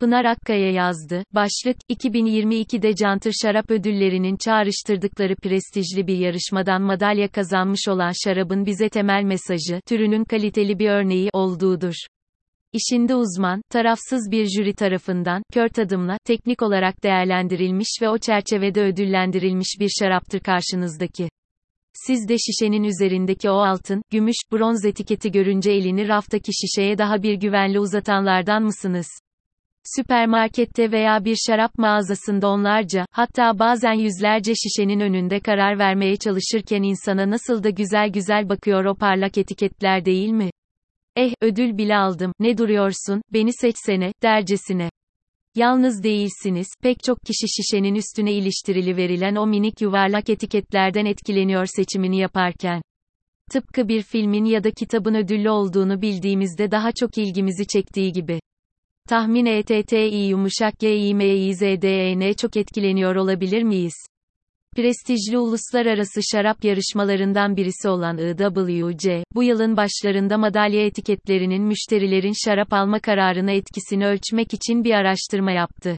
Pınar Akkaya yazdı. Başlık, 2022'de Cantır Şarap Ödülleri'nin çağrıştırdıkları prestijli bir yarışmadan madalya kazanmış olan şarabın bize temel mesajı, türünün kaliteli bir örneği olduğudur. İşinde uzman, tarafsız bir jüri tarafından, kör tadımla, teknik olarak değerlendirilmiş ve o çerçevede ödüllendirilmiş bir şaraptır karşınızdaki. Siz de şişenin üzerindeki o altın, gümüş, bronz etiketi görünce elini raftaki şişeye daha bir güvenli uzatanlardan mısınız? Süpermarkette veya bir şarap mağazasında onlarca, hatta bazen yüzlerce şişenin önünde karar vermeye çalışırken insana nasıl da güzel güzel bakıyor o parlak etiketler değil mi? Eh, ödül bile aldım, ne duruyorsun, beni seçsene, dercesine. Yalnız değilsiniz, pek çok kişi şişenin üstüne iliştirili verilen o minik yuvarlak etiketlerden etkileniyor seçimini yaparken. Tıpkı bir filmin ya da kitabın ödüllü olduğunu bildiğimizde daha çok ilgimizi çektiği gibi. Tahmin ETTİ yumuşak GİMİZDEN çok etkileniyor olabilir miyiz? Prestijli uluslararası şarap yarışmalarından birisi olan IWC, bu yılın başlarında madalya etiketlerinin müşterilerin şarap alma kararına etkisini ölçmek için bir araştırma yaptı.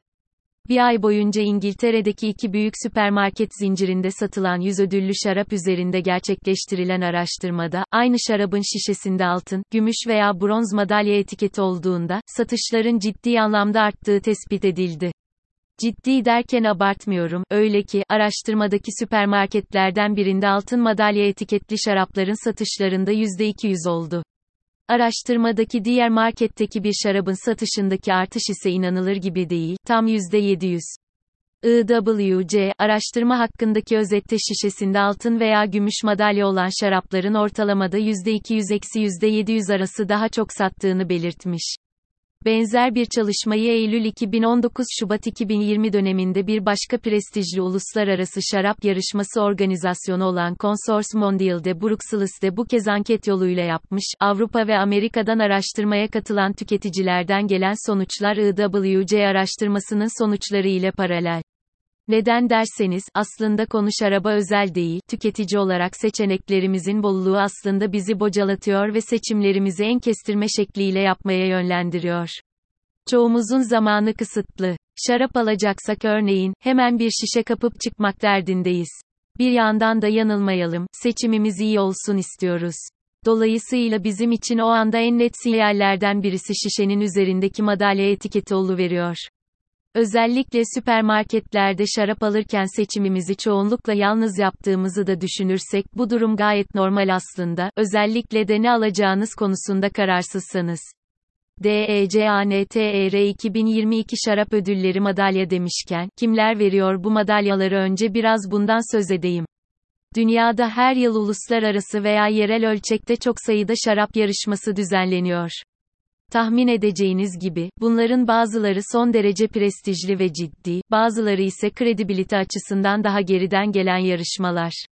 Bir ay boyunca İngiltere'deki iki büyük süpermarket zincirinde satılan 100 ödüllü şarap üzerinde gerçekleştirilen araştırmada, aynı şarabın şişesinde altın, gümüş veya bronz madalya etiketi olduğunda, satışların ciddi anlamda arttığı tespit edildi. Ciddi derken abartmıyorum, öyle ki, araştırmadaki süpermarketlerden birinde altın madalya etiketli şarapların satışlarında %200 oldu. Araştırmadaki diğer marketteki bir şarabın satışındaki artış ise inanılır gibi değil, tam %700. IWC, araştırma hakkındaki özette şişesinde altın veya gümüş madalya olan şarapların ortalamada %200-%700 arası daha çok sattığını belirtmiş. Benzer bir çalışmayı Eylül 2019 Şubat 2020 döneminde bir başka prestijli uluslararası şarap yarışması organizasyonu olan Consors Mondial de Bruxelles de bu kez anket yoluyla yapmış, Avrupa ve Amerika'dan araştırmaya katılan tüketicilerden gelen sonuçlar IWC araştırmasının sonuçları ile paralel. Neden derseniz, aslında konu şaraba özel değil, tüketici olarak seçeneklerimizin bolluğu aslında bizi bocalatıyor ve seçimlerimizi en kestirme şekliyle yapmaya yönlendiriyor. Çoğumuzun zamanı kısıtlı. Şarap alacaksak örneğin, hemen bir şişe kapıp çıkmak derdindeyiz. Bir yandan da yanılmayalım, seçimimiz iyi olsun istiyoruz. Dolayısıyla bizim için o anda en net sinyallerden birisi şişenin üzerindeki madalya etiketi oluveriyor. Özellikle süpermarketlerde şarap alırken seçimimizi çoğunlukla yalnız yaptığımızı da düşünürsek bu durum gayet normal aslında, özellikle de ne alacağınız konusunda kararsızsanız. DECANTR 2022 Şarap Ödülleri madalya demişken, kimler veriyor bu madalyaları önce biraz bundan söz edeyim. Dünyada her yıl uluslararası veya yerel ölçekte çok sayıda şarap yarışması düzenleniyor. Tahmin edeceğiniz gibi, bunların bazıları son derece prestijli ve ciddi, bazıları ise kredibilite açısından daha geriden gelen yarışmalar.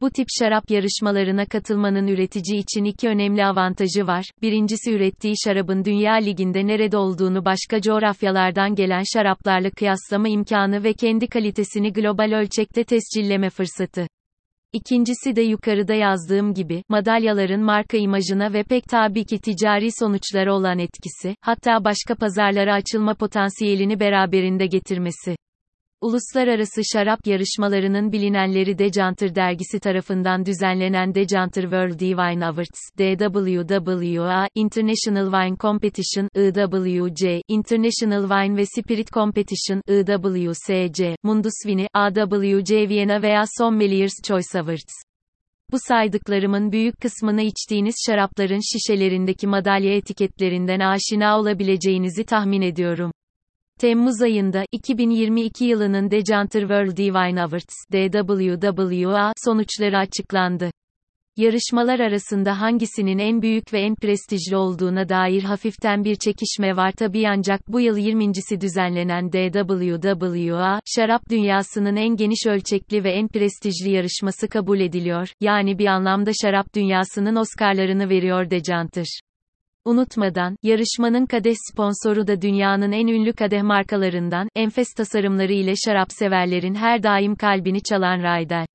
Bu tip şarap yarışmalarına katılmanın üretici için iki önemli avantajı var. Birincisi ürettiği şarabın dünya liginde nerede olduğunu başka coğrafyalardan gelen şaraplarla kıyaslama imkanı ve kendi kalitesini global ölçekte tescilleme fırsatı. İkincisi de yukarıda yazdığım gibi, madalyaların marka imajına ve pek tabii ki ticari sonuçlara olan etkisi, hatta başka pazarlara açılma potansiyelini beraberinde getirmesi. Uluslararası şarap yarışmalarının bilinenleri Decanter dergisi tarafından düzenlenen Decanter World Wine Awards, DWWA, International Wine Competition, IWC, International Wine ve Spirit Competition, IWSC, Mundusvini, AWC Vienna veya Sommeliers Choice Awards. Bu saydıklarımın büyük kısmını içtiğiniz şarapların şişelerindeki madalya etiketlerinden aşina olabileceğinizi tahmin ediyorum. Temmuz ayında, 2022 yılının Decanter World Wine Awards, DWWA, sonuçları açıklandı. Yarışmalar arasında hangisinin en büyük ve en prestijli olduğuna dair hafiften bir çekişme var tabi ancak bu yıl 20.si düzenlenen DWWA, şarap dünyasının en geniş ölçekli ve en prestijli yarışması kabul ediliyor, yani bir anlamda şarap dünyasının Oscar'larını veriyor Decanter. Unutmadan, yarışmanın kadeh sponsoru da dünyanın en ünlü kadeh markalarından, enfes tasarımları ile şarap severlerin her daim kalbini çalan Raydel.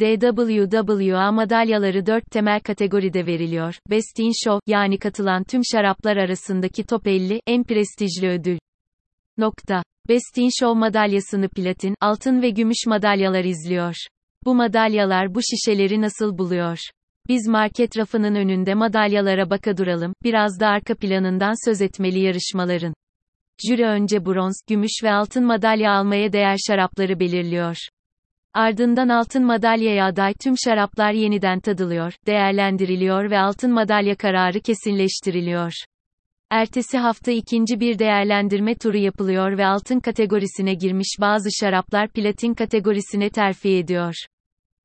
DWWA madalyaları dört temel kategoride veriliyor. Best in Show, yani katılan tüm şaraplar arasındaki top 50, en prestijli ödül. Nokta. Best in Show madalyasını platin, altın ve gümüş madalyalar izliyor. Bu madalyalar bu şişeleri nasıl buluyor? Biz market rafının önünde madalyalara baka duralım, biraz da arka planından söz etmeli yarışmaların. Jüri önce bronz, gümüş ve altın madalya almaya değer şarapları belirliyor. Ardından altın madalyaya aday tüm şaraplar yeniden tadılıyor, değerlendiriliyor ve altın madalya kararı kesinleştiriliyor. Ertesi hafta ikinci bir değerlendirme turu yapılıyor ve altın kategorisine girmiş bazı şaraplar platin kategorisine terfi ediyor.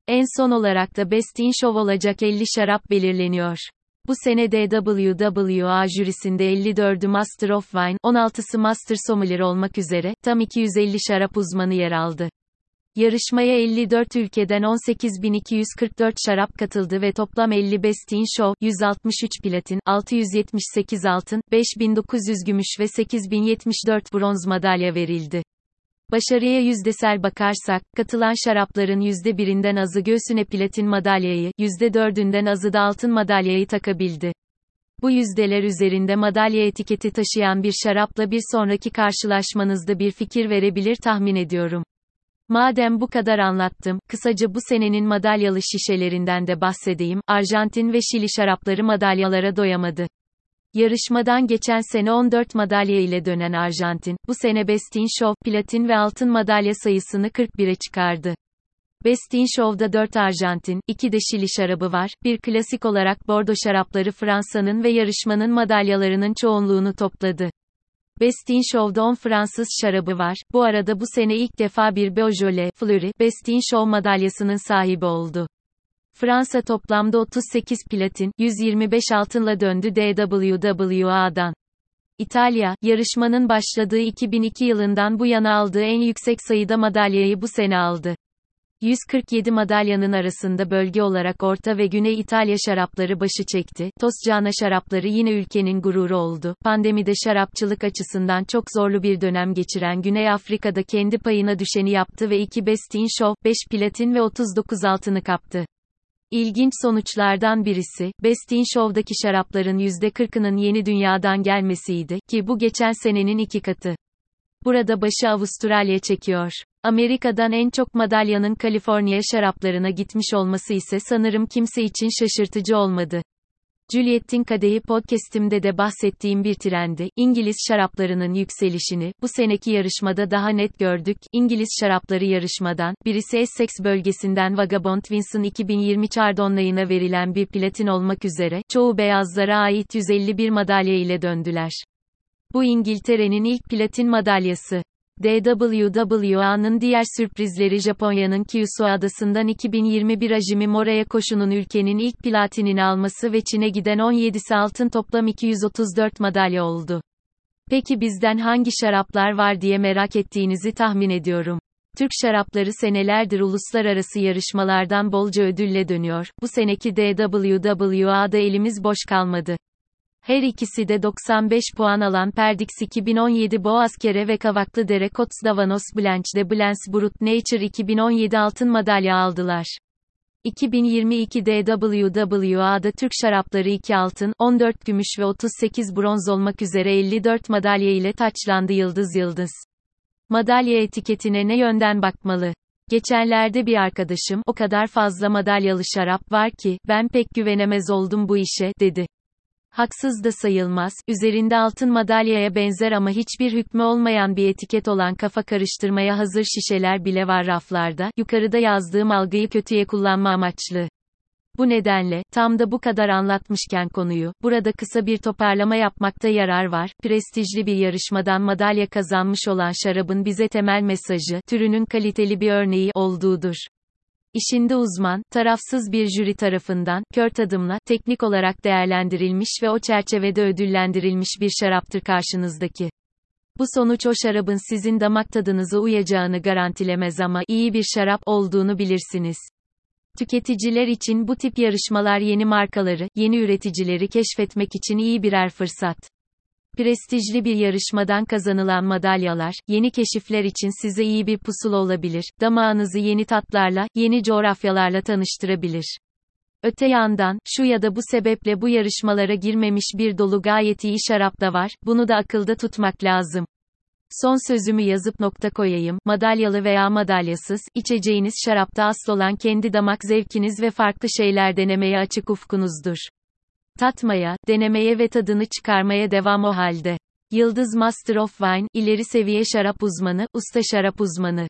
En son olarak da Best in Show olacak 50 şarap belirleniyor. Bu sene DWWA jürisinde 54'ü Master of Wine, 16'sı Master Sommelier olmak üzere, tam 250 şarap uzmanı yer aldı. Yarışmaya 54 ülkeden 18.244 şarap katıldı ve toplam 50 Best in Show, 163 platin, 678 altın, 5.900 gümüş ve 8.074 bronz madalya verildi. Başarıya yüzdesel bakarsak, katılan şarapların %1'inden azı göğsüne platin madalyayı, %4'ünden azı da altın madalyayı takabildi. Bu yüzdeler üzerinde madalya etiketi taşıyan bir şarapla bir sonraki karşılaşmanızda bir fikir verebilir tahmin ediyorum. Madem bu kadar anlattım, kısaca bu senenin madalyalı şişelerinden de bahsedeyim. Arjantin ve Şili şarapları madalyalara doyamadı. Yarışmadan geçen sene 14 madalya ile dönen Arjantin, bu sene Best in Show, platin ve altın madalya sayısını 41'e çıkardı. Best in Show'da 4 Arjantin, 2 de Şili şarabı var, bir klasik olarak Bordo şarapları Fransa'nın ve yarışmanın madalyalarının çoğunluğunu topladı. Best in Show'da 10 Fransız şarabı var, bu arada bu sene ilk defa bir Beaujolais, Fleury, Best in Show madalyasının sahibi oldu. Fransa toplamda 38 platin, 125 altınla döndü DWWA'dan. İtalya, yarışmanın başladığı 2002 yılından bu yana aldığı en yüksek sayıda madalyayı bu sene aldı. 147 madalyanın arasında bölge olarak Orta ve Güney İtalya şarapları başı çekti. Toscana şarapları yine ülkenin gururu oldu. Pandemide şarapçılık açısından çok zorlu bir dönem geçiren Güney Afrika'da kendi payına düşeni yaptı ve 2 Best in Show, 5 platin ve 39 altını kaptı. İlginç sonuçlardan birisi, Best in Show'daki şarapların %40'ının yeni dünyadan gelmesiydi, ki bu geçen senenin iki katı. Burada başı Avustralya çekiyor. Amerika'dan en çok madalyanın Kaliforniya şaraplarına gitmiş olması ise sanırım kimse için şaşırtıcı olmadı. Juliet'in Kadehi podcast'imde de bahsettiğim bir trendi, İngiliz şaraplarının yükselişini, bu seneki yarışmada daha net gördük. İngiliz şarapları yarışmadan, birisi Essex bölgesinden Vagabond Wins'ın 2020 Chardonnay'ına verilen bir platin olmak üzere, çoğu beyazlara ait 151 madalya ile döndüler. Bu İngiltere'nin ilk platin madalyası. DWWA'nın diğer sürprizleri Japonya'nın Kyushu adasından 2021 Ajimi Moraya koşunun ülkenin ilk platinini alması ve Çin'e giden 17'si altın toplam 234 madalya oldu. Peki bizden hangi şaraplar var diye merak ettiğinizi tahmin ediyorum. Türk şarapları senelerdir uluslararası yarışmalardan bolca ödülle dönüyor. Bu seneki DWWA'da elimiz boş kalmadı. Her ikisi de 95 puan alan Perdix 2017 Boğazkere ve Kavaklı Dere Kots Davanos Blanche de Blens Brut Nature 2017 altın madalya aldılar. 2022 DWWA'da Türk şarapları 2 altın, 14 gümüş ve 38 bronz olmak üzere 54 madalya ile taçlandı yıldız yıldız. Madalya etiketine ne yönden bakmalı? Geçenlerde bir arkadaşım, o kadar fazla madalyalı şarap var ki, ben pek güvenemez oldum bu işe, dedi. Haksız da sayılmaz, üzerinde altın madalyaya benzer ama hiçbir hükmü olmayan bir etiket olan kafa karıştırmaya hazır şişeler bile var raflarda, yukarıda yazdığım algıyı kötüye kullanma amaçlı. Bu nedenle, tam da bu kadar anlatmışken konuyu, burada kısa bir toparlama yapmakta yarar var. Prestijli bir yarışmadan madalya kazanmış olan şarabın bize temel mesajı, türünün kaliteli bir örneği olduğudur. İşinde uzman, tarafsız bir jüri tarafından, kör tadımla, teknik olarak değerlendirilmiş ve o çerçevede ödüllendirilmiş bir şaraptır karşınızdaki. Bu sonuç o şarabın sizin damak tadınıza uyacağını garantilemez ama iyi bir şarap olduğunu bilirsiniz. Tüketiciler için bu tip yarışmalar yeni markaları, yeni üreticileri keşfetmek için iyi birer fırsat. Prestijli bir yarışmadan kazanılan madalyalar, yeni keşifler için size iyi bir pusula olabilir, damağınızı yeni tatlarla, yeni coğrafyalarla tanıştırabilir. Öte yandan, şu ya da bu sebeple bu yarışmalara girmemiş bir dolu gayet iyi şarap da var, bunu da akılda tutmak lazım. Son sözümü yazıp nokta koyayım, madalyalı veya madalyasız, içeceğiniz şarapta asıl olan kendi damak zevkiniz ve farklı şeyler denemeye açık ufkunuzdur. Tatmaya, denemeye ve tadını çıkarmaya devam o halde. Yıldız Master of Wine, ileri seviye şarap uzmanı, usta şarap uzmanı.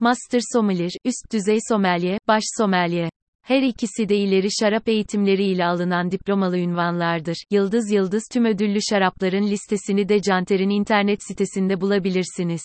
Master Sommelier, üst düzey sommelier, baş sommelier. Her ikisi de ileri şarap eğitimleri ile alınan diplomalı ünvanlardır. Yıldız Yıldız tüm ödüllü şarapların listesini de Canter'in internet sitesinde bulabilirsiniz.